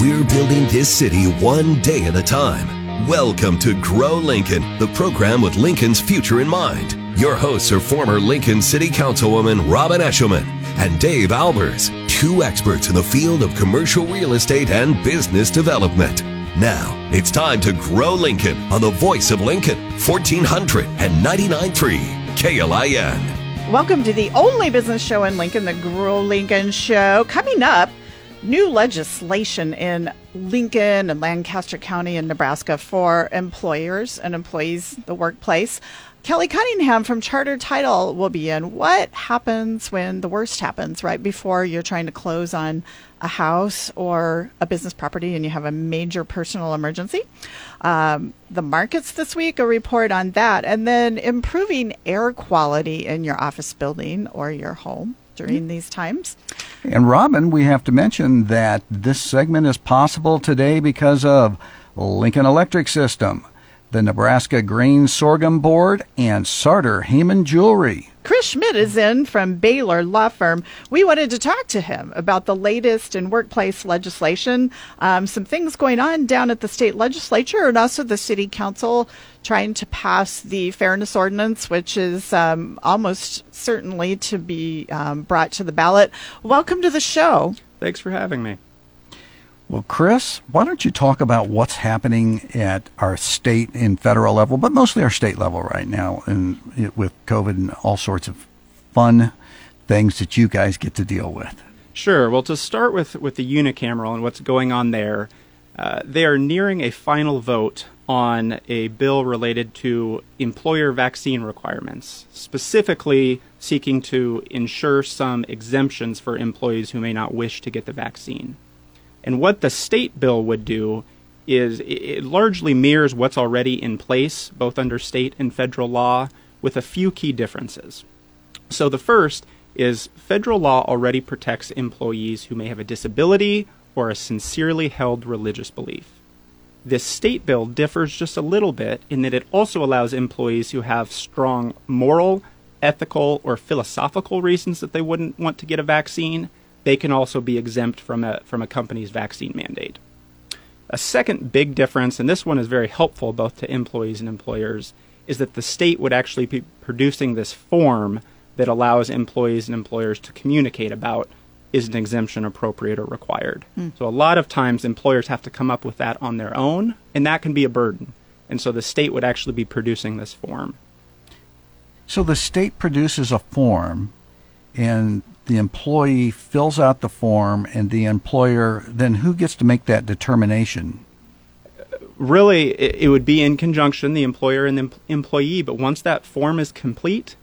We're building this city one day at a time. Welcome to Grow Lincoln, the program with Lincoln's future in mind. Your hosts are former Lincoln City Councilwoman Robin Eschliman and Dave Albers, two experts in the field of commercial real estate and business development. Now, it's time to grow Lincoln on the voice of Lincoln, 1499.3 KLIN. Welcome to the only business show in Lincoln, the Grow Lincoln Show. Coming up, new legislation in Lincoln and Lancaster County in Nebraska for employers and employees, the workplace. Kelly Cunningham from Charter Title will be in. What happens when the worst happens right before you're trying to close on a house or a business property and you have a major personal emergency? Um, the markets this week, a report on that. And then improving air quality in your office building or your home during these times. And Robin, we have to mention that this segment is possible today because of Lincoln Electric System the Nebraska Grain Sorghum Board, and Sartor Hamann Jewelry. Chris Schmidt is in from Baylor Law Firm. We wanted to talk to him about the latest in workplace legislation, um, some things going on down at the state legislature and also the city council trying to pass the fairness ordinance, which is um, almost certainly to be um, brought to the ballot. Welcome to the show. Thanks for having me. Well, Chris, why don't you talk about what's happening at our state and federal level, but mostly our state level right now, and with COVID and all sorts of fun things that you guys get to deal with. Sure. Well, to start with with the unicameral and what's going on there, uh, they are nearing a final vote on a bill related to employer vaccine requirements, specifically seeking to ensure some exemptions for employees who may not wish to get the vaccine. And what the state bill would do is it largely mirrors what's already in place, both under state and federal law, with a few key differences. So the first is federal law already protects employees who may have a disability or a sincerely held religious belief. This state bill differs just a little bit in that it also allows employees who have strong moral, ethical, or philosophical reasons that they wouldn't want to get a vaccine they can also be exempt from a, from a company's vaccine mandate. A second big difference, and this one is very helpful both to employees and employers, is that the state would actually be producing this form that allows employees and employers to communicate about is an exemption appropriate or required. Mm. So a lot of times employers have to come up with that on their own, and that can be a burden. And so the state would actually be producing this form. So the state produces a form, and the employee fills out the form and the employer, then who gets to make that determination? Really, it, would be in conjunction, the employer and the employee, but once that form is complete,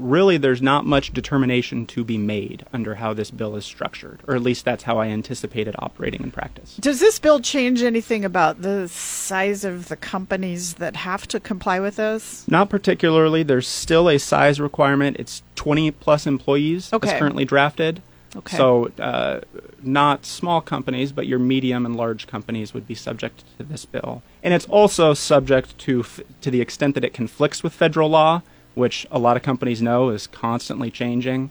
really there's not much determination to be made under how this bill is structured, or at least that's how I anticipate it operating in practice. Does this bill change anything about the size of the companies that have to comply with this? Not particularly. There's still a size requirement. It's 20 plus employees okay. as currently drafted. Okay. So, uh, not small companies, but your medium and large companies would be subject to this bill. And it's also subject to, f- to the extent that it conflicts with federal law which a lot of companies know is constantly changing,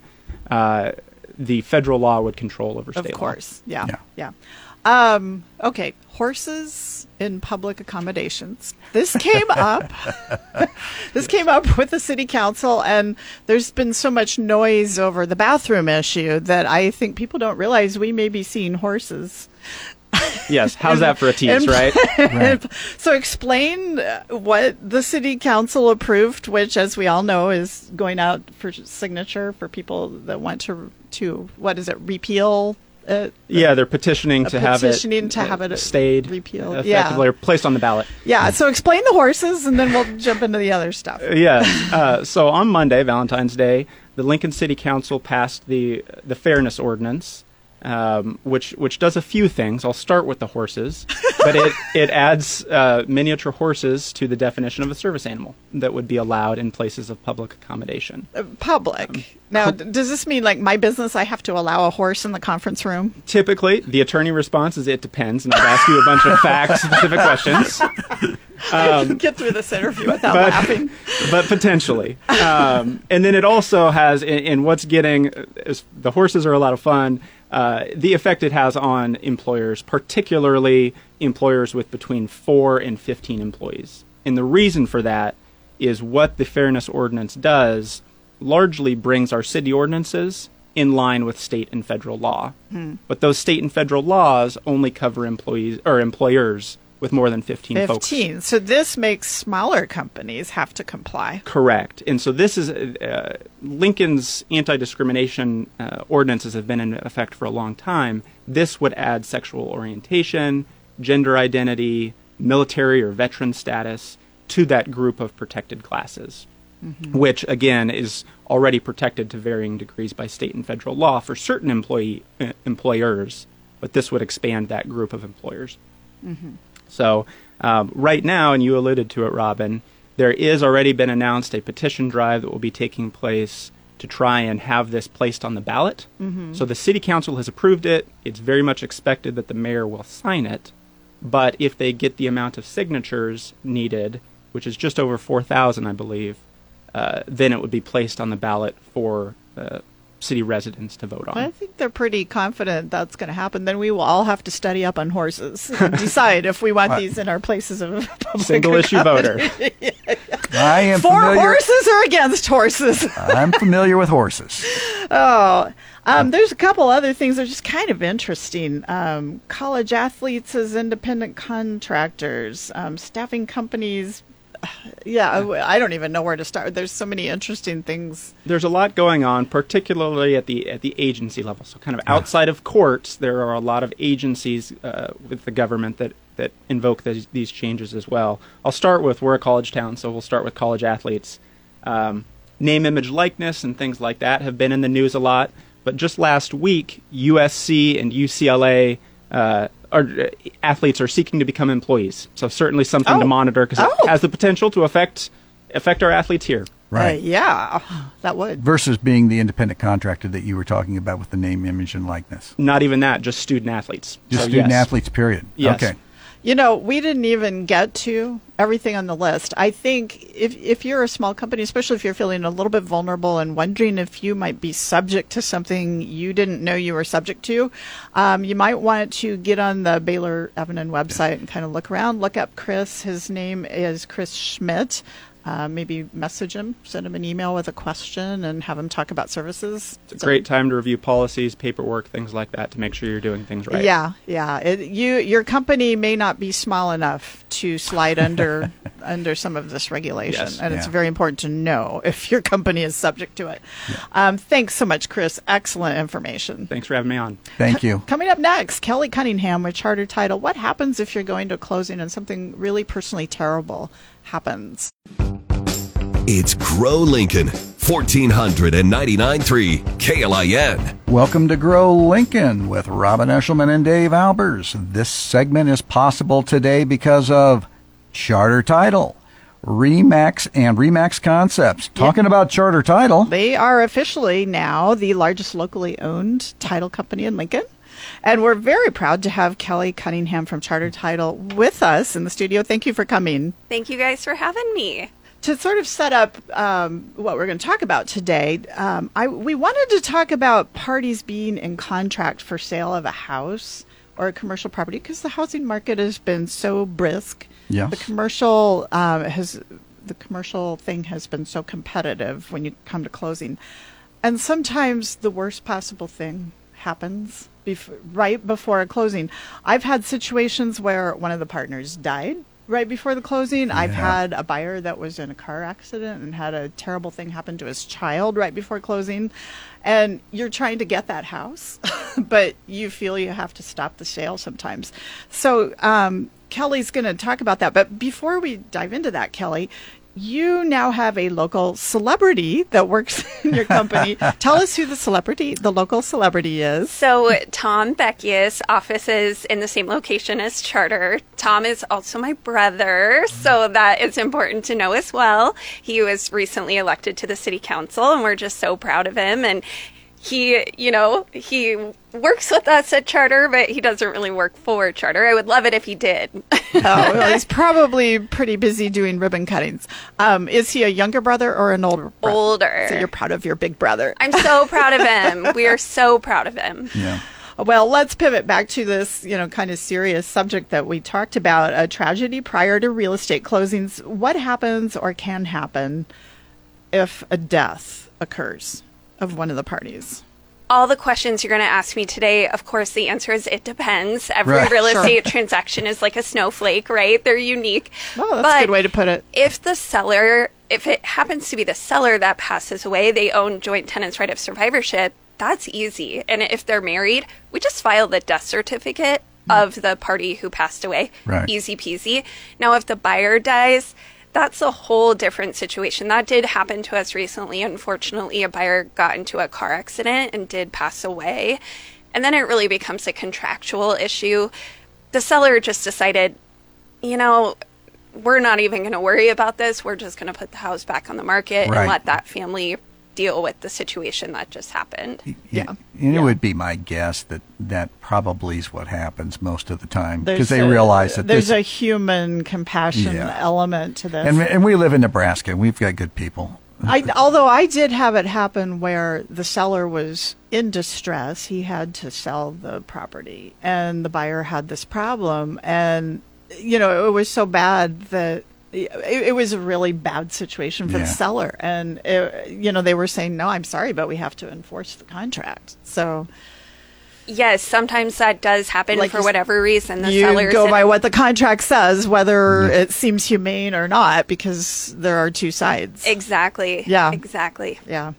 uh, the federal law would control over state law. Of course, law. yeah, yeah. yeah. Um, okay, horses in public accommodations. This came up. this came up with the city council, and there's been so much noise over the bathroom issue that I think people don't realize we may be seeing horses yes, how's that for a tease, right? right? So explain what the city council approved, which, as we all know, is going out for signature for people that want to to what is it repeal. Uh, yeah, they're petitioning to have it petitioning to have it stayed repealed, effectively, yeah. or placed on the ballot. Yeah. So explain the horses, and then we'll jump into the other stuff. Yeah. Uh, so on Monday, Valentine's Day, the Lincoln City Council passed the the fairness ordinance um, which which does a few things. I'll start with the horses, but it it adds uh, miniature horses to the definition of a service animal that would be allowed in places of public accommodation. Uh, public. Um, now, pu- does this mean like my business? I have to allow a horse in the conference room? Typically, the attorney response is it depends, and I've asked you a bunch of fact specific questions. Get through this interview without but, laughing. but potentially. Um, and then it also has, in, in what's getting, the horses are a lot of fun. Uh, the effect it has on employers, particularly employers with between four and 15 employees. And the reason for that is what the Fairness Ordinance does largely brings our city ordinances in line with state and federal law. But those state and federal laws only cover employees or employers with more than 15, folks. 15. So this makes smaller companies have to comply. Correct. And so this is uh, Lincoln's anti discrimination uh, ordinances have been in effect for a long time. This would add sexual orientation, gender identity, military or veteran status to that group of protected classes, which again is already protected to varying degrees by state and federal law for certain employee uh, employers, but this would expand that group of employers. So um, right now, and you alluded to it, Robin, there is already been announced a petition drive that will be taking place to try and have this placed on the ballot. So the city council has approved it. It's very much expected that the mayor will sign it. But if they get the amount of signatures needed, which is just over 4,000, I believe, uh, then it would be placed on the ballot for uh, city residents to vote on. I think they're pretty confident that's going to happen. Then we will all have to study up on horses and decide if we want these in our places of public Single issue voter. I am For familiar. horses or against horses? I'm familiar with horses. Oh, um, there's a couple other things that are just kind of interesting. Um, college athletes as independent contractors, um, staffing companies. Yeah, I, I don't even know where to start. There's so many interesting things. there's a lot going on, particularly at the at the agency level. So, kind of outside of courts, there are a lot of agencies uh, with the government that that invoke these, these changes as well. I'll start with we're a college town, so we'll start with college athletes. Um, name, image, likeness, and things like that have been in the news a lot. But just last week, USC and UCLA. Uh, are, athletes are seeking to become employees, so certainly something to Oh. monitor because Oh. it has the potential to affect affect our athletes here. Right. Uh, yeah, that would. Versus being the independent contractor that you were talking about with the name, image, and likeness. Not even that, just student athletes. Just So, student yes. athletes, period. Yes. Okay. You know, we didn't even get to everything on the list. I think if if you're a small company, especially if you're feeling a little bit vulnerable and wondering if you might be subject to something you didn't know you were subject to, um, you might want to get on the Baylor Evnen website and kind of look around. Look up Chris. His name is Chris Schmidt. Uh, maybe message him, send him an email with a question, and have him talk about services. It's a great time to review policies, paperwork, things like that to make sure you're doing things right. Yeah, yeah. It, you your company may not be small enough to slide under under some of this regulation, Yes. and it's very important to know if your company is subject to it. Um, thanks so much, Chris. Excellent information. Thanks for having me on. Thank you. Coming up next, Kelly Cunningham with Charter Title. What happens if you're going to a closing and something really personally terrible happens? It's Grow Lincoln, 1499.3 KLIN. Welcome to Grow Lincoln with Robin Eschliman and Dave Albers. This segment is possible today because of Charter Title, Remax, and Remax Concepts. Talking about Charter Title, They are officially now the largest locally owned title company in Lincoln. And we're very proud to have Kelly Cunningham from Charter Title with us in the studio. Thank you for coming. Thank you guys for having me. To sort of set up um, what we're going to talk about today, um, I, we wanted to talk about parties being in contract for sale of a house or a commercial property because the housing market has been so brisk. Yes. The commercial um, has the commercial thing has been so competitive when you come to closing, and sometimes the worst possible thing happens bef- right before a closing. I've had situations where one of the partners died right before the closing. I've had a buyer that was in a car accident and had a terrible thing happen to his child right before closing. And you're trying to get that house, but you feel you have to stop the sale sometimes. So, um, Kelly's going to talk about that. But before we dive into that, Kelly, you now have a local celebrity that works in your company. Tell us who the celebrity, the local celebrity is. So, Tom Beckius office is in the same location as Charter. Tom is also my brother, so that is important to know as well. He was recently elected to the city council, and we're just so proud of him. And he, you know, he works with us at Charter, but he doesn't really work for Charter. I would love it if he did. oh, well, he's probably pretty busy doing ribbon cuttings. Um, is he a younger brother or an older brother? Older. So you're proud of your big brother. I'm so proud of him. We are so proud of him. Yeah. Well, let's pivot back to this, you know, kind of serious subject that we talked about a tragedy prior to real estate closings. What happens or can happen if a death occurs of one of the parties? all the questions you're going to ask me today, of course, the answer is it depends. Every Right. real Sure. estate transaction is like a snowflake, right? They're unique. Oh, that's But a good way to put it. If the seller, if it happens to be the seller that passes away, they own joint tenants' right of survivorship. That's easy. And if they're married, we just file the death certificate hmm. of the party who passed away. Right. Easy peasy. Now, if the buyer dies, that's a whole different situation. That did happen to us recently. Unfortunately, a buyer got into a car accident and did pass away. And then it really becomes a contractual issue. The seller just decided, you know, we're not even going to worry about this. We're just going to put the house back on the market Right. and let that family deal with the situation that just happened. Yeah. And Yeah. it would be my guess that that probably is what happens most of the time because they a- realize that there's this, a human compassion Yeah. element to this. and, and we live in Nebraska. We've got good people. I, although I did have it happen where the seller was in distress, he had to sell the property, and the buyer had this problem, and you know it was so bad that it, it was a really bad situation for Yeah. the seller, and it, you know they were saying, "No, I'm sorry, but we have to enforce the contract." So Yes, sometimes that does happen Like for whatever reason. The you seller's go by what the contract says, whether it seems humane or not, because there are two sides. Exactly. Yeah. Exactly. Yeah.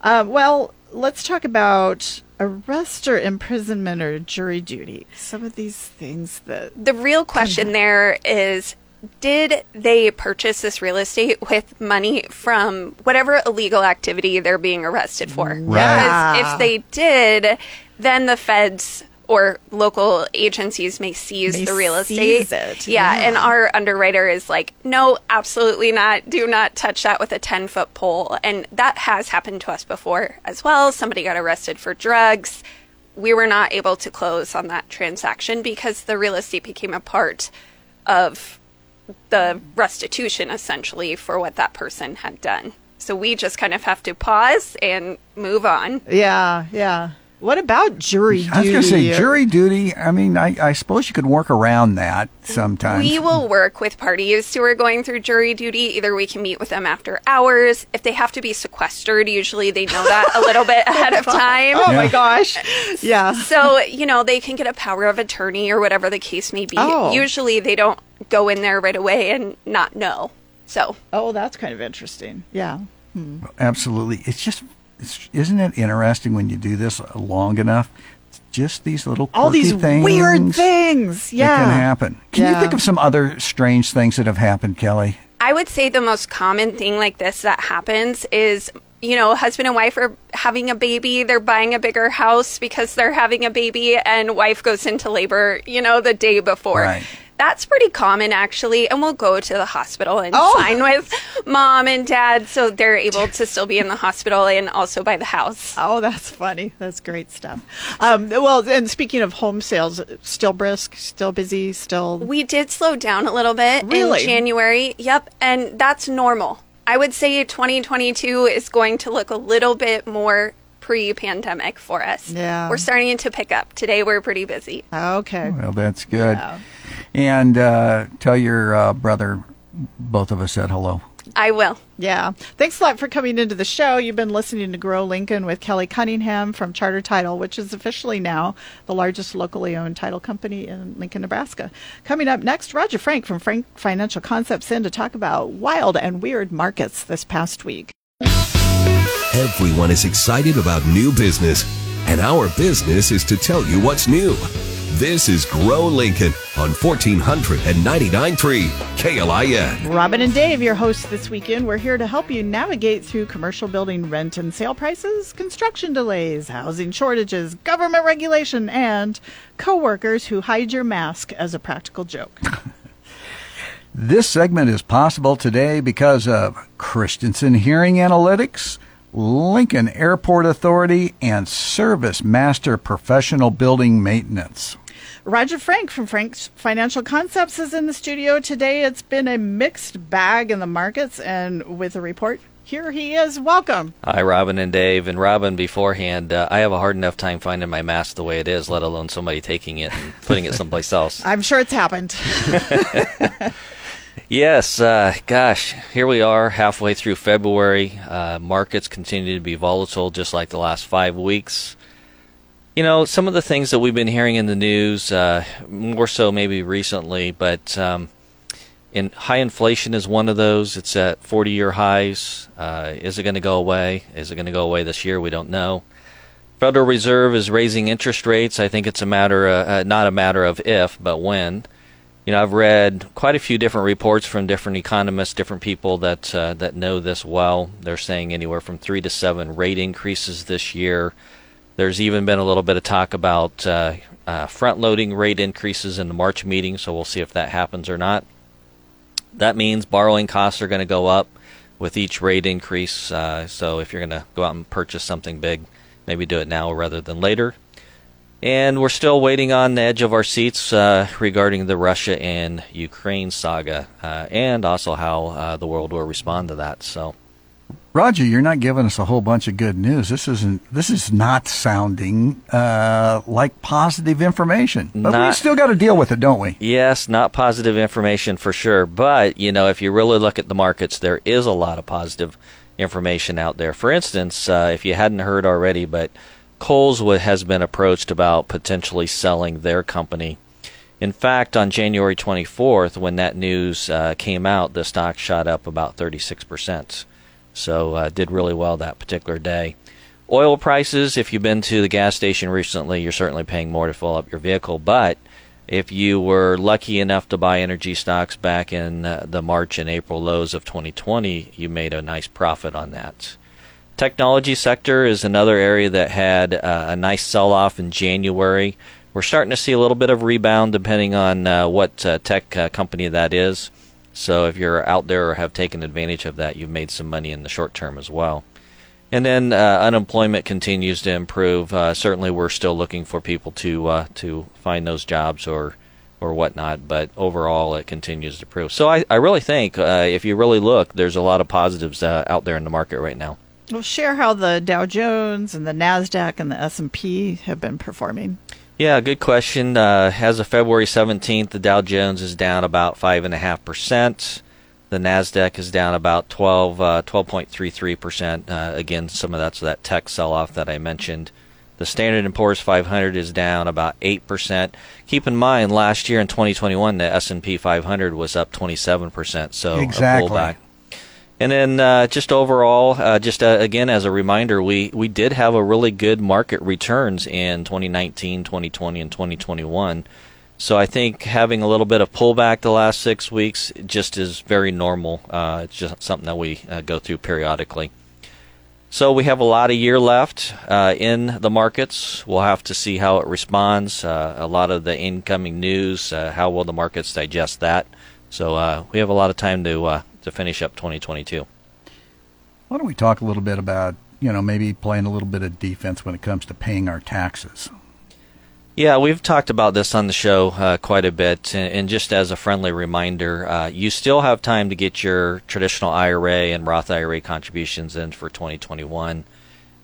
Uh, well, let's talk about arrest or imprisonment or jury duty. Some of these things that. The real question there is did they purchase this real estate with money from whatever illegal activity they're being arrested for? Right. Because if they did, then the feds or local agencies may seize May the real seize estate. it, Yeah, yeah. and our underwriter is like, no, absolutely not. Do not touch that with a 10 foot pole. And that has happened to us before as well. Somebody got arrested for drugs. We were not able to close on that transaction because the real estate became a part of the restitution essentially for what that person had done. So we just kind of have to pause and move on. Yeah, yeah. What about jury duty? I was going to say jury duty. I mean, I, I suppose you could work around that sometimes. We will work with parties who are going through jury duty. Either we can meet with them after hours. If they have to be sequestered, usually they know that a little bit ahead of oh time. Oh my gosh. Yeah. So, you know, they can get a power of attorney or whatever the case may be. Oh. Usually they don't go in there right away and not know. So, Oh, that's kind of interesting. Yeah. Hmm. Absolutely. It's just, it's, isn't it interesting when you do this long enough? Just these little All these things weird things. that Yeah. can happen. Can you think of some other strange things that have happened, Kelly? I would say the most common thing like this that happens is, you know, husband and wife are having a baby, they're buying a bigger house because they're having a baby, and wife goes into labor, you know, the day before. Right. That's pretty common actually, and we'll go to the hospital and Oh. sign with mom and dad so they're able to still be in the hospital and also buy the house. Oh, that's funny. That's great stuff. Um, well, and speaking of home sales, still brisk, still busy, still. We did slow down a little bit Really? in January. Yep, and that's normal. I would say 2022 is going to look a little bit more pre-pandemic for us. Yeah. We're starting to pick up. Today we're pretty busy. Okay. Well, that's good. Yeah. And uh, tell your uh, brother both of us said hello. I will. Yeah. Thanks a lot for coming into the show. You've been listening to Grow Lincoln with Kelly Cunningham from Charter Title, which is officially now the largest locally owned title company in Lincoln, Nebraska. Coming up next, Roger Frank from Frank Financial Concepts in to talk about wild and weird markets this past week. Everyone is excited about new business, and our business is to tell you what's new. This is Grow Lincoln on 1499.3 KLIN. Robin and Dave, your hosts this weekend, we're here to help you navigate through commercial building rent and sale prices, construction delays, housing shortages, government regulation, and coworkers who hide your mask as a practical joke. This segment is possible today because of Christensen Hearing Analytics, Lincoln Airport Authority, and Service Master Professional Building Maintenance. Roger Frank from Frank's Financial Concepts is in the studio today. It's been a mixed bag in the markets, and with a report, here he is. Welcome. Hi, Robin and Dave. And Robin, beforehand, uh, I have a hard enough time finding my mask the way it is, let alone somebody taking it and putting it someplace else. I'm sure it's happened. yes, uh, gosh, here we are halfway through February. Uh, markets continue to be volatile, just like the last five weeks. You know, some of the things that we've been hearing in the news, uh, more so maybe recently, but um, in high inflation is one of those. It's at 40-year highs. Uh, is it going to go away? Is it going to go away this year? We don't know. Federal Reserve is raising interest rates. I think it's a matter, of, uh, not a matter of if, but when. You know, I've read quite a few different reports from different economists, different people that uh, that know this well. They're saying anywhere from three to seven rate increases this year. There's even been a little bit of talk about uh, uh, front loading rate increases in the March meeting, so we'll see if that happens or not. That means borrowing costs are going to go up with each rate increase. Uh, so if you're going to go out and purchase something big, maybe do it now rather than later. And we're still waiting on the edge of our seats uh, regarding the Russia and Ukraine saga, uh, and also how uh, the world will respond to that. So. Roger, you're not giving us a whole bunch of good news. This isn't. This is not sounding uh, like positive information. But not, we still got to deal with it, don't we? Yes, not positive information for sure. But you know, if you really look at the markets, there is a lot of positive information out there. For instance, uh, if you hadn't heard already, but Kohl's has been approached about potentially selling their company. In fact, on January 24th, when that news uh, came out, the stock shot up about 36 percent. So uh, did really well that particular day. Oil prices, if you've been to the gas station recently, you're certainly paying more to fill up your vehicle. But if you were lucky enough to buy energy stocks back in uh, the March and April lows of 2020, you made a nice profit on that. Technology sector is another area that had uh, a nice sell off in January. We're starting to see a little bit of rebound depending on uh, what uh, tech uh, company that is. So if you're out there or have taken advantage of that, you've made some money in the short term as well. And then uh, unemployment continues to improve. Uh, certainly, we're still looking for people to uh, to find those jobs or or whatnot. But overall, it continues to improve. So I, I really think uh, if you really look, there's a lot of positives uh, out there in the market right now. Well, share how the Dow Jones and the Nasdaq and the S and P have been performing. Yeah, good question. Uh, as of February 17th, the Dow Jones is down about 5.5%. The NASDAQ is down about 12, uh, 12.33%. Uh, again, some of that's that tech sell off that I mentioned. The Standard & Poor's 500 is down about 8%. Keep in mind, last year in 2021, the S&P 500 was up 27%, so exactly. a pullback. And then uh, just overall, uh, just uh, again as a reminder, we, we did have a really good market returns in 2019, 2020, and 2021. So I think having a little bit of pullback the last six weeks just is very normal. Uh, it's just something that we uh, go through periodically. So we have a lot of year left uh, in the markets. We'll have to see how it responds. a lot of the incoming news, how will the markets digest that? So we have a lot of time to to finish up 2022. Why don't we talk a little bit about, you know, maybe playing a little bit of defense when it comes to paying our taxes? Yeah, we've talked about this on the show uh, quite a bit. And, and, just as a friendly reminder, uh, you still have time to get your traditional IRA and Roth IRA contributions in for 2021.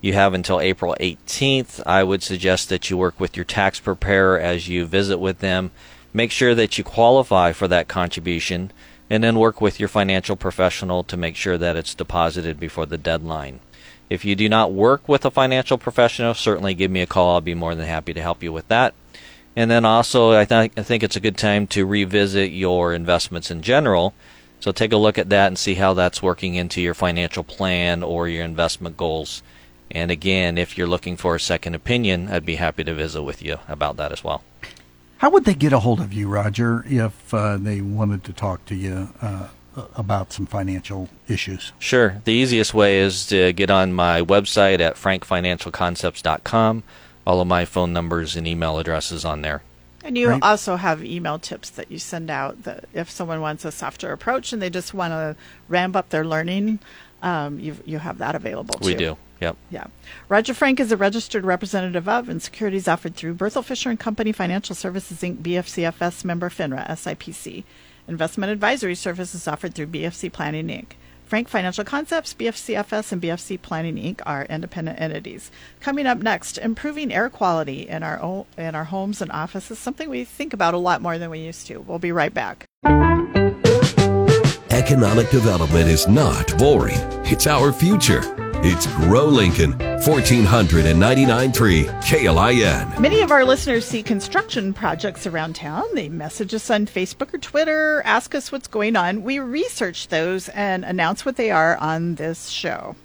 You have until April 18th. I would suggest that you work with your tax preparer as you visit with them. Make sure that you qualify for that contribution and then work with your financial professional to make sure that it's deposited before the deadline. If you do not work with a financial professional, certainly give me a call. I'll be more than happy to help you with that. And then also, I, th- I think it's a good time to revisit your investments in general. So take a look at that and see how that's working into your financial plan or your investment goals. And again, if you're looking for a second opinion, I'd be happy to visit with you about that as well. How would they get a hold of you, Roger, if uh, they wanted to talk to you uh, about some financial issues? Sure. The easiest way is to get on my website at frankfinancialconcepts.com. All of my phone numbers and email addresses on there. And you right. also have email tips that you send out that if someone wants a softer approach and they just want to ramp up their learning, um, you you have that available too. We do. Yep. Yeah. Roger Frank is a registered representative of and securities offered through Berthel Fisher and Company Financial Services Inc. BFCFS member FINRA SIPC. Investment advisory services offered through BFC Planning Inc. Frank Financial Concepts, BFCFS, and BFC Planning Inc. are independent entities. Coming up next, improving air quality in our o- in our homes and offices, something we think about a lot more than we used to. We'll be right back. Economic development is not boring. It's our future. It's Grow Lincoln, 1499.3 KLIN. Many of our listeners see construction projects around town. They message us on Facebook or Twitter, ask us what's going on. We research those and announce what they are on this show.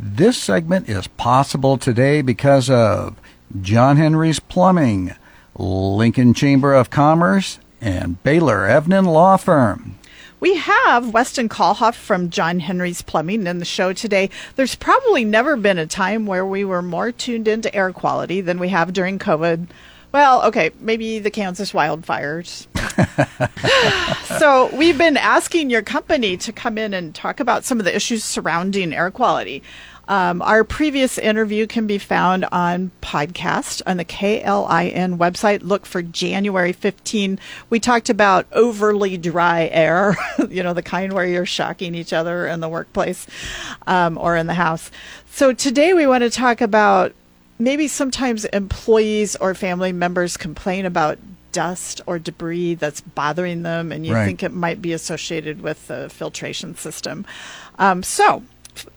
This segment is possible today because of John Henry's Plumbing, Lincoln Chamber of Commerce, and Baylor Evnen Law Firm. We have Weston Callhoff from John Henry's Plumbing in the show today. There's probably never been a time where we were more tuned into air quality than we have during COVID. Well, okay, maybe the Kansas wildfires. so, we've been asking your company to come in and talk about some of the issues surrounding air quality. Um, our previous interview can be found on podcast on the KLIN website. Look for January 15. We talked about overly dry air, you know, the kind where you're shocking each other in the workplace um, or in the house. So today we want to talk about maybe sometimes employees or family members complain about dust or debris that's bothering them, and you Right. think it might be associated with the filtration system. Um, so,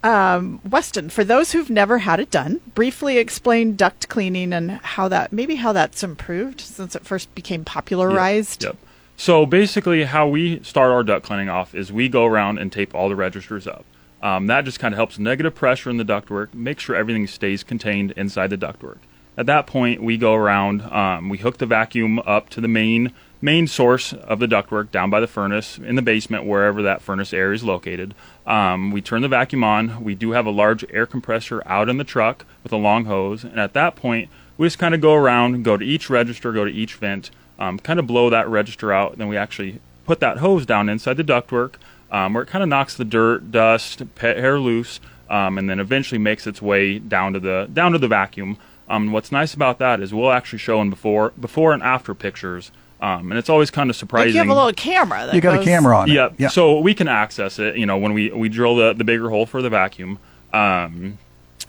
um, Weston, for those who've never had it done, briefly explain duct cleaning and how that maybe how that's improved since it first became popularized. Yep. So basically, how we start our duct cleaning off is we go around and tape all the registers up. Um, that just kind of helps negative pressure in the ductwork, make sure everything stays contained inside the ductwork. At that point, we go around, um, we hook the vacuum up to the main main source of the ductwork down by the furnace in the basement, wherever that furnace air is located. Um, we turn the vacuum on. We do have a large air compressor out in the truck with a long hose, and at that point, we just kind of go around, go to each register, go to each vent, um, kind of blow that register out. Then we actually put that hose down inside the ductwork, um, where it kind of knocks the dirt, dust, pet hair loose, um, and then eventually makes its way down to the down to the vacuum. Um, what's nice about that is we'll actually show in before before and after pictures, um, and it's always kind of Like surprising. you have a little camera. That You got a camera on it. Yep. Yeah. So we can access it. You know, when we we drill the the bigger hole for the vacuum. Um,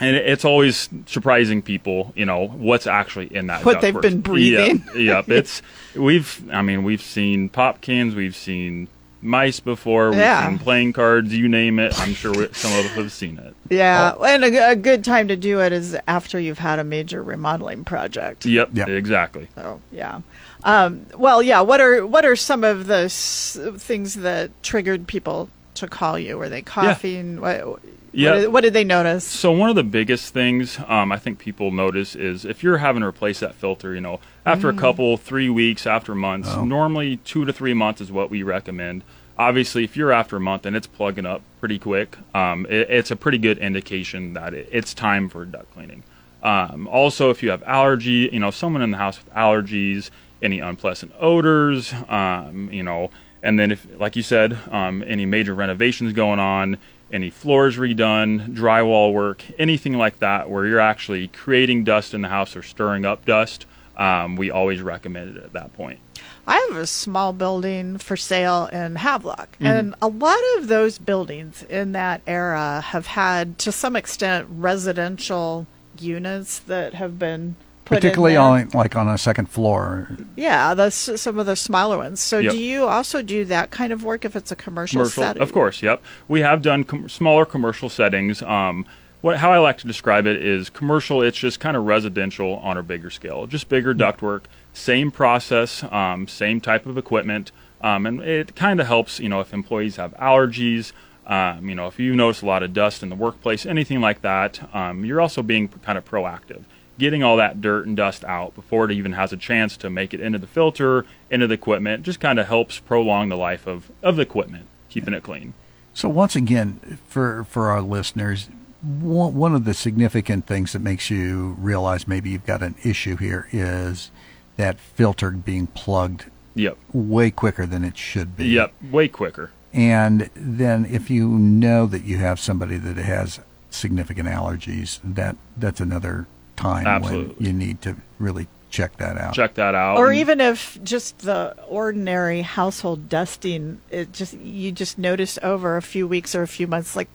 and it- it's always surprising people, you know, what's actually in that. What they've ductwork. been breathing. Yep, yep. It's we've. I mean, we've seen pop cans. We've seen mice before. We've Yeah. seen playing cards. You name it. I'm sure we- some of us have seen it. Yeah, Oh. and a, a good time to do it is after you've had a major remodeling project. Yep. Yep. Exactly. So yeah. Um, well, yeah. What are what are some of the s- things that triggered people to call you? Were they coughing? What, Yeah. what, did, what did they notice? So one of the biggest things um, I think people notice is if you're having to replace that filter, you know, after a couple, three weeks, after months, normally two to three months is what we recommend. Obviously, if you're after a month and it's plugging up pretty quick, um, it, it's a pretty good indication that it, it's time for duct cleaning. Um, also, if you have allergy, you know, someone in the house with allergies, any unpleasant odors, um, you know, and then if, like you said, um, any major renovations going on, any floors redone, drywall work, anything like that, where you're actually creating dust in the house or stirring up dust, um, we always recommend it at that point. I have a small building for sale in Havelock, Mm-hmm. and a lot of those buildings in that era have had, to some extent, residential units that have been Particularly there. on like on a second floor. Yeah, that's some of the smaller ones. So, Yep. do you also do that kind of work if it's a commercial, setting? commercial setting? of course yep we have done com- smaller commercial settings um, what how i like to describe it is commercial it's just kind of residential on a bigger scale just bigger ductwork same process um, same type of equipment um, and it kind of helps you know if employees have allergies um, you know if you notice a lot of dust in the workplace anything like that um, you're also being kind of proactive getting all that dirt and dust out before it even has a chance to make it into the filter, into the equipment, just kind of helps prolong the life of, of the equipment, keeping it clean. So once again, for for our listeners, one, one of the significant things that makes you realize maybe you've got an issue here is that filter being plugged Yep. way quicker than it should be. Yep. Way quicker. And then if you know that you have somebody that has significant allergies, that that's another time Absolutely. when you need to really check that out. Check that out. or even if just the ordinary household dusting, it just you just notice over a few weeks or a few months, like,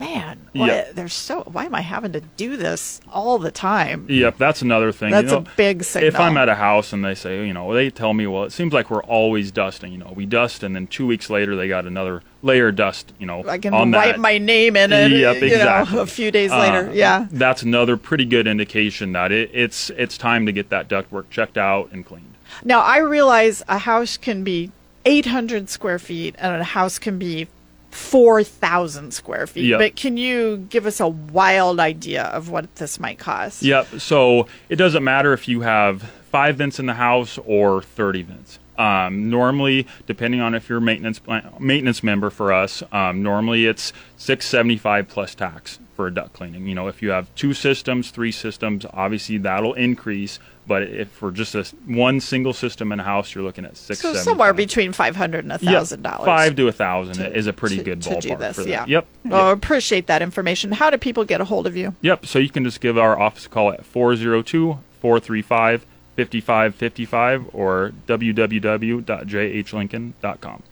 man, why, there's so why am I having to do this all the time? Yep, that's another thing. That's you a big signal. If I'm at a house and they say, you know, they tell me, well, it seems like we're always dusting. You know, we dust, and then two weeks later they got another layer of dust. You know, I can on write that. my name in it. Yep, you exactly. know, a few days Uh, later. Yeah. that's another pretty good indication that it, it's it's time to get that ductwork checked out and cleaned. Now I realize a house can be 800 square feet and a house can be 4,000 square feet. Yep. But can you give us a wild idea of what this might cost? Yep. So it doesn't matter if you have five vents in the house or 30 vents. Um, normally, depending on if you're a maintenance maintenance member for us, um, normally it's 675 plus tax for a duct cleaning. You know, if you have two systems, three systems, obviously that'll increase. But if for just a one single system in a house, you're looking at six. So somewhere between 500 and Yep, $1,000. Five to a thousand is a pretty to- good to ballpark do this, for that. yeah. Yep. Well, I Yep. appreciate that information. How do people get a hold of you? Yep. So you can just give our office a call at 402 435 5555 or www.jhlincoln.com.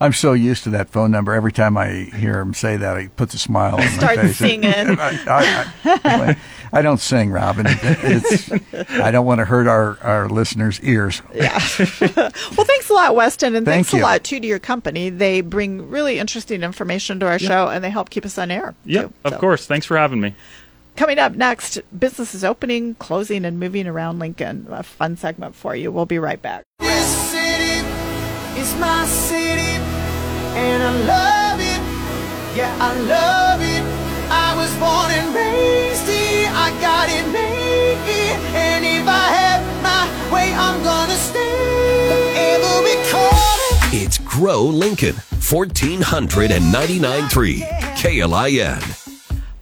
I'm so used to that phone number. Every time I hear him say that, he puts a smile on my Start face. singing. I, I, I, I don't sing, Robin. It's, I don't want to hurt our, our listeners' ears. Yeah. well, thanks a lot, Weston, and Thank thanks you. a lot too to your company. They bring really interesting information to our show, and they help keep us on air. Yep. too. Of So, course. Thanks for having me. Coming up next, businesses opening, closing, and moving around Lincoln. A fun segment for you. We'll be right back. Is my city, and I love it. Yeah, I love it. I was born and raised here. I got it made and if I have my way, I'm gonna stay. It's Grow Lincoln, 1499.3 KLIN.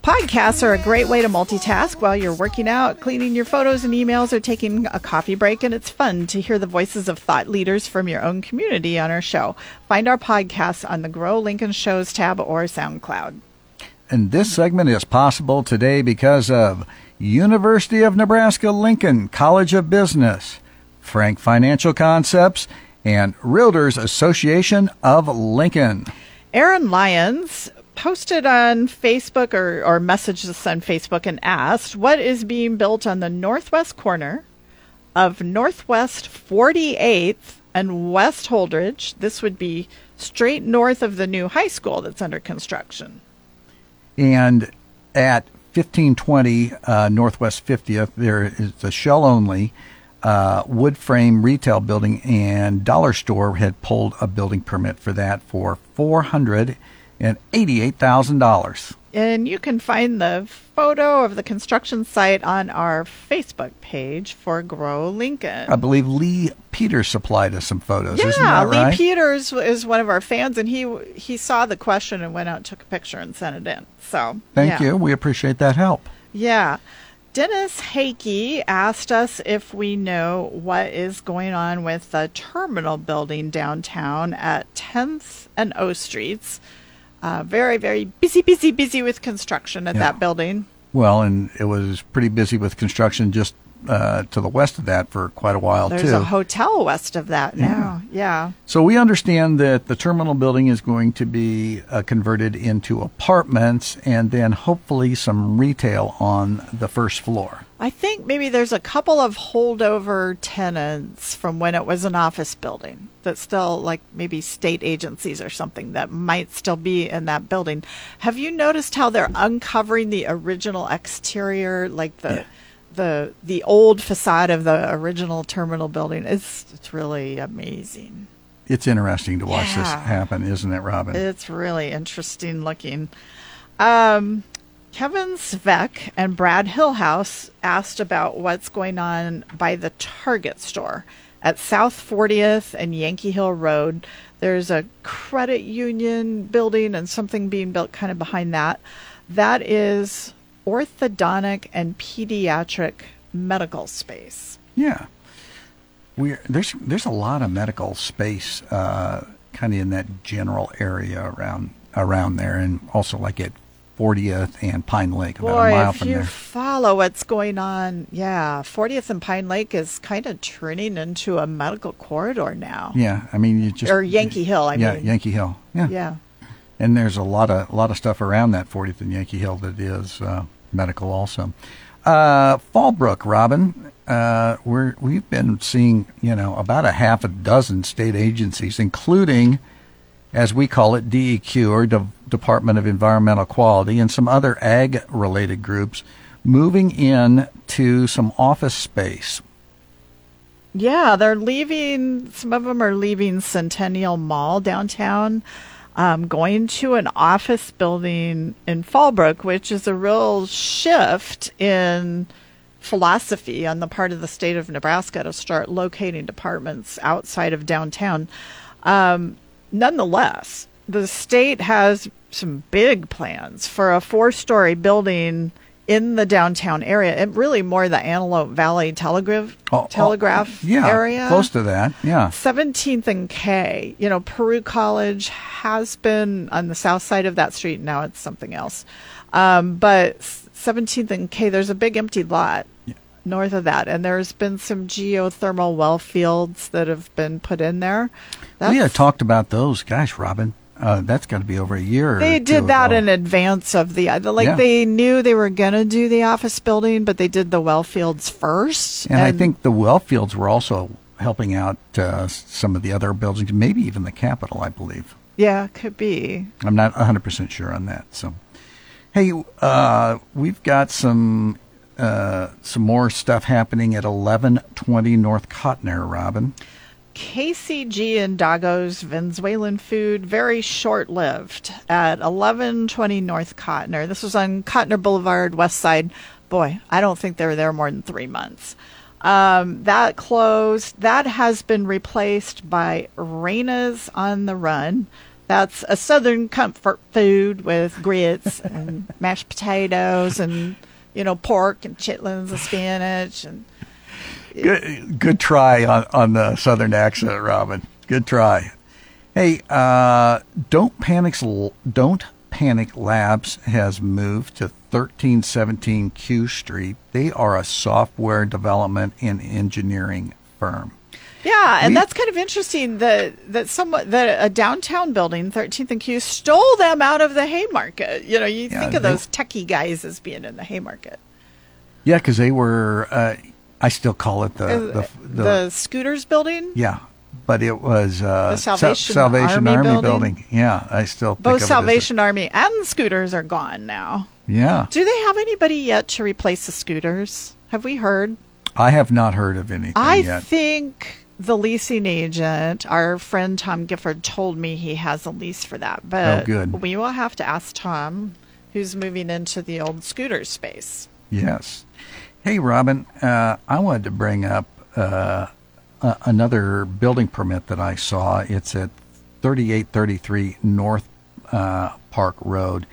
Podcasts are a great way to multitask while you're working out, cleaning your photos and emails, or taking a coffee break. And it's fun to hear the voices of thought leaders from your own community on our show. Find our podcasts on the Grow Lincoln Shows tab or SoundCloud. And this segment is possible today because of University of Nebraska Lincoln College of Business, Frank Financial Concepts, and Realtors Association of Lincoln. Aaron Lyons posted on Facebook or, or messaged us on Facebook and asked what is being built on the northwest corner of Northwest 48th and West Holdrege. This would be straight north of the new high school that's under construction. And at 1520 uh, Northwest 50th, there is a shell only uh, wood frame retail building, and Dollar Store had pulled a building permit for that for $488,000. And $88,000. And you can find the photo of the construction site on our Facebook page for Grow Lincoln. I believe Lee Peters supplied us some photos. Yeah, Lee right? Peters is one of our fans, and he he saw the question and went out and took a picture and sent it in. So Thank yeah. you. We appreciate that help. Yeah. Dennis Hakey asked us if we know what is going on with the terminal building downtown at 10th and O Streets. Uh, very, very busy, busy, busy with construction at Yeah. that building. Well, and it was pretty busy with construction just uh, to the west of that for quite a while There's too. There's a hotel west of that now. Yeah. so we understand that the terminal building is going to be uh, converted into apartments and then hopefully some retail on the first floor. I think maybe there's a couple of holdover tenants from when it was an office building that still, like maybe state agencies or something, that might still be in that building. Have you noticed how they're uncovering the original exterior, like the the the old facade of the original terminal building? It's it's really amazing. It's interesting to watch this happen, isn't it, Robin? It's really interesting looking. Um, Kevin Svek and Brad Hillhouse asked about what's going on by the Target store at South 40th and Yankee Hill Road. There's a credit union building and something being built kind of behind that. That is orthodontic and pediatric medical space. Yeah. We there's there's a lot of medical space uh, kind of in that general area around around there, and also like at 40th and Pine Lake, about Boy, a mile if from you there. follow what's going on, yeah, 40th and Pine Lake is kind of turning into a medical corridor now. Yeah, I mean you just Or Yankee Hill, I yeah, mean. Yankee Hill. Yeah. Yeah. and there's a lot of a lot of stuff around that 40th and Yankee Hill that is uh, medical also. Uh, Fallbrook, Robin, uh, we're we've been seeing you know about a half a dozen state agencies, including as we call it DEQ or De- Department of Environmental Quality, and some other ag related groups moving in to some office space. Yeah, they're leaving. Some of them are leaving Centennial Mall downtown, um, going to an office building in Fallbrook, which is a real shift in philosophy on the part of the state of Nebraska to start locating departments outside of downtown. Um, nonetheless, the state has some big plans for a four-story building in the downtown area, and really more the Antelope Valley Telegraph Oh, oh, Telegraph yeah, area, close to that. Yeah, 17th and K. You know, Peru College has been on the south side of that street. Now it's something else. Um, but 17th and K, there's a big empty lot north of that, and there's been some geothermal well fields that have been put in there. we had talked about those. Gosh, Robin, uh, that's got to be over a year. or They did that ago. in advance of the like Yeah. they knew they were gonna do the office building, but they did the well fields first. And, I think the well fields were also helping out uh, some of the other buildings, maybe even the Capitol, I believe. yeah, could be. I'm not 100% sure on that. So, hey, uh, we've got some uh, some more stuff happening at 1120 North Cotner, Robin. KCG and Dago's Venezuelan food, very short lived at 1120 North Cotner. This was on Cotner Boulevard, West Side. Boy, I don't think they were there more than three months. Um, that closed. That has been replaced by Reina's on the Run. That's a Southern comfort food with grits and mashed potatoes and, you know, pork and chitlins and spinach and Good, good try on, on the Southern accent, Robin. Good try. Hey, uh, don't panic. Don't panic. Labs has moved to 1317 Q Street. They are a software development and engineering firm. Yeah, and We- that's kind of interesting that that someone that a downtown building, 13th and Q, stole them out of the Haymarket. You know, you Yeah, think of they- those techie guys as being in the Haymarket. Yeah, because they were. Uh, I still call it the the, the, the, scooters building. yeah, but it was uh, The Sa- Salvation Salvation Army Army, building? Yeah, I still think Both of it as a- Salvation Army and scooters are gone now. yeah, Do they have anybody yet to replace the scooters? Have we heard? I have not heard of anything I yet. think the leasing agent, our friend Tom Gifford, told me he has a lease for that. But Oh, good. we will have to ask Tom, who's moving into the old scooter space. Yes. Hey, Robin, uh, I wanted to bring up uh, a- another building permit that I saw. It's at 3833 North uh, Park Road.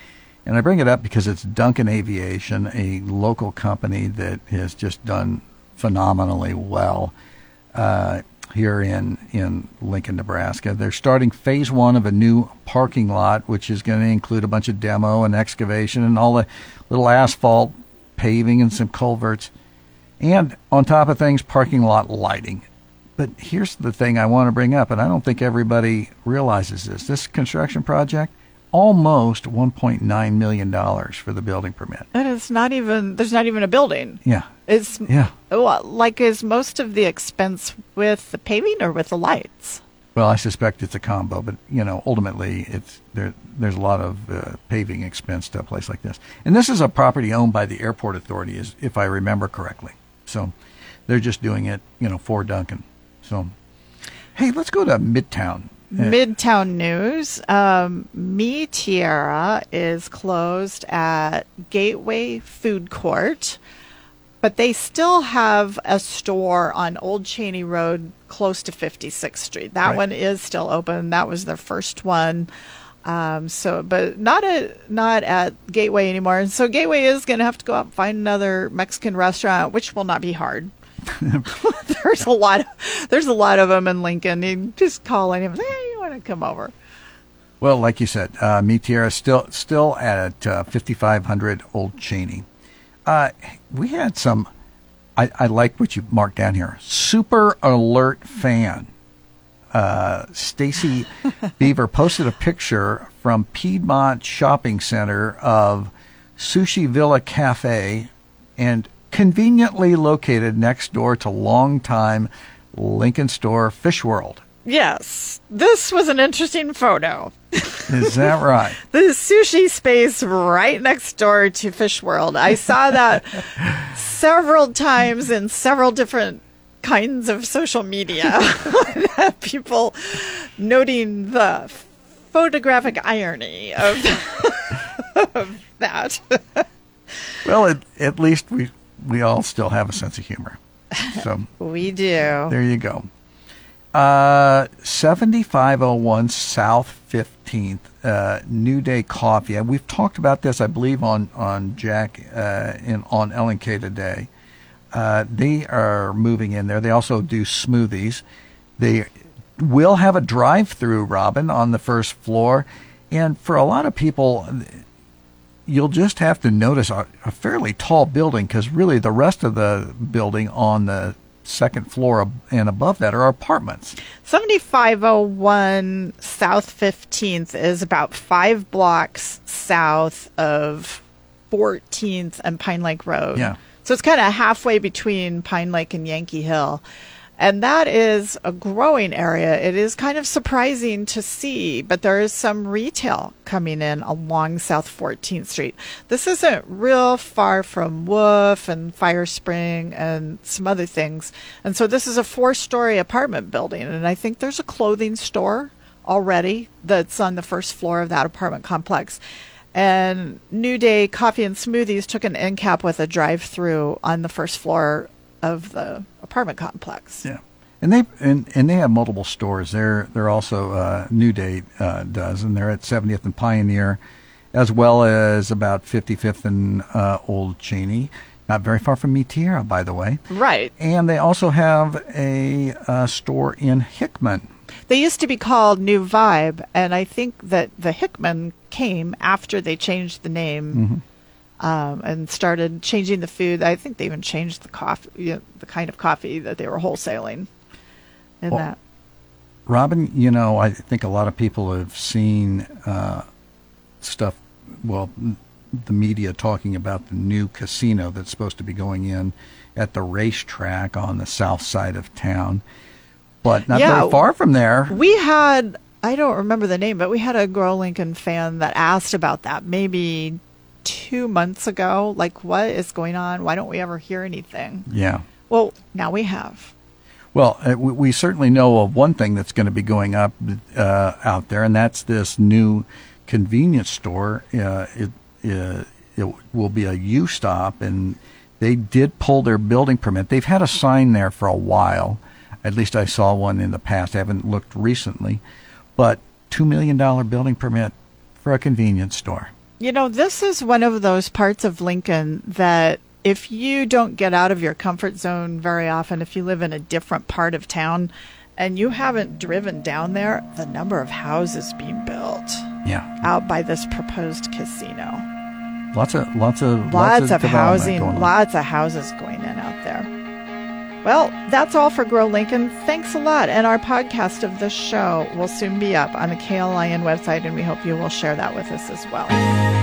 And I bring it up because it's Duncan Aviation, a local company that has just done phenomenally well uh, here in, in Lincoln, Nebraska. They're starting phase one of a new parking lot, which is going to include a bunch of demo and excavation and all the little asphalt paving and some culverts. And on top of things, parking lot lighting. But here's the thing I want to bring up, and I don't think everybody realizes this. This construction project, almost $1.9 million for the building permit. And it's not even, there's not even a building. Yeah. It's, Yeah. well, like, is most of the expense with the paving or with the lights? Well, I suspect it's a combo, but you know, ultimately, it's there. There's a lot of uh, paving expense to a place like this, and this is a property owned by the airport authority, is if I remember correctly. So, they're just doing it, you know, for Duncan. So, hey, let's go to Midtown. Uh, Midtown news. Um, Mi Tierra is closed at Gateway Food Court, but they still have a store on Old Cheney Road close to 56th Street. That Right. one is still open. That was their first one. Um, so, but not at not at Gateway anymore. And so Gateway is going to have to go out and find another Mexican restaurant, which will not be hard. there's a lot. Of, there's a lot of them in Lincoln. You just call any of them. Hey, you want to come over. Well, like you said, uh, Mi Tierra still still at uh, 5500 Old Cheney. Uh, we had some. I, I like what you marked down here. Super alert fan. Uh, Stacy Beaver posted a picture from Piedmont Shopping Center of Sushi Villa Cafe, and conveniently located next door to longtime Lincoln Store Fish World. Yes, this was an interesting photo. Is that right? the sushi space right next door to Fish World. I saw that several times in several different kinds of social media. People noting the photographic irony of, of that. well, at, at least we we all still have a sense of humor. So we do. There you go. Uh, 7501 South 15th, uh, New Day Coffee. We've talked about this, I believe, on, on Jack uh, in, on LNK today. Uh, they are moving in there. They also do smoothies. They will have a drive through, Robin, on the first floor. And for a lot of people, you'll just have to notice a, a fairly tall building because really the rest of the building on the second floor and above that are apartments. 7501 South 15th is about five blocks south of 14th and Pine Lake Road. Yeah. So it's kind of halfway between Pine Lake and Yankee Hill. And that is a growing area. It is kind of surprising to see, but there is some retail coming in along South 14th Street. This isn't real far from Wolf and Fire Spring and some other things. And so this is a four story apartment building. And I think there's a clothing store already that's on the first floor of that apartment complex. And New Day Coffee and Smoothies took an end cap with a drive through on the first floor of the apartment complex. Yeah. And they and, and they have multiple stores. They're they're also uh, New Day uh, does, and they're at 70th and Pioneer, as well as about 55th and uh, Old Cheney. Not very far from Mi Tierra, by the way. Right. And they also have a uh, store in Hickman. They used to be called New Vibe, and I think that the Hickman came after they changed the name. Mm-hmm um, and started changing the food. I think they even changed the coffee, you know, the kind of coffee that they were wholesaling. In well, that, Robin, you know, I think a lot of people have seen uh, stuff. Well, the media talking about the new casino that's supposed to be going in at the racetrack on the south side of town, but not yeah, very far from there. We had. I don't remember the name, but we had a Grow Lincoln fan that asked about that maybe two months ago. Like, what is going on? Why don't we ever hear anything? Yeah. Well, now we have. Well, uh, we, we, certainly know of one thing that's going to be going up uh, out there, and that's this new convenience store. Uh, it, uh, it will be a U stop, and they did pull their building permit. They've had a sign there for a while. At least I saw one in the past. I haven't looked recently, but two million dollar building permit for a convenience store. You know, this is one of those parts of Lincoln that if you don't get out of your comfort zone very often, if you live in a different part of town and you haven't driven down there, the number of houses being built yeah. out by this proposed casino. Lots of lots of lots, lots of, of housing, lots of houses going in out there. Well, that's all for Grow Lincoln. Thanks a lot. And our podcast of this show will soon be up on the KLIN website, and we hope you will share that with us as well.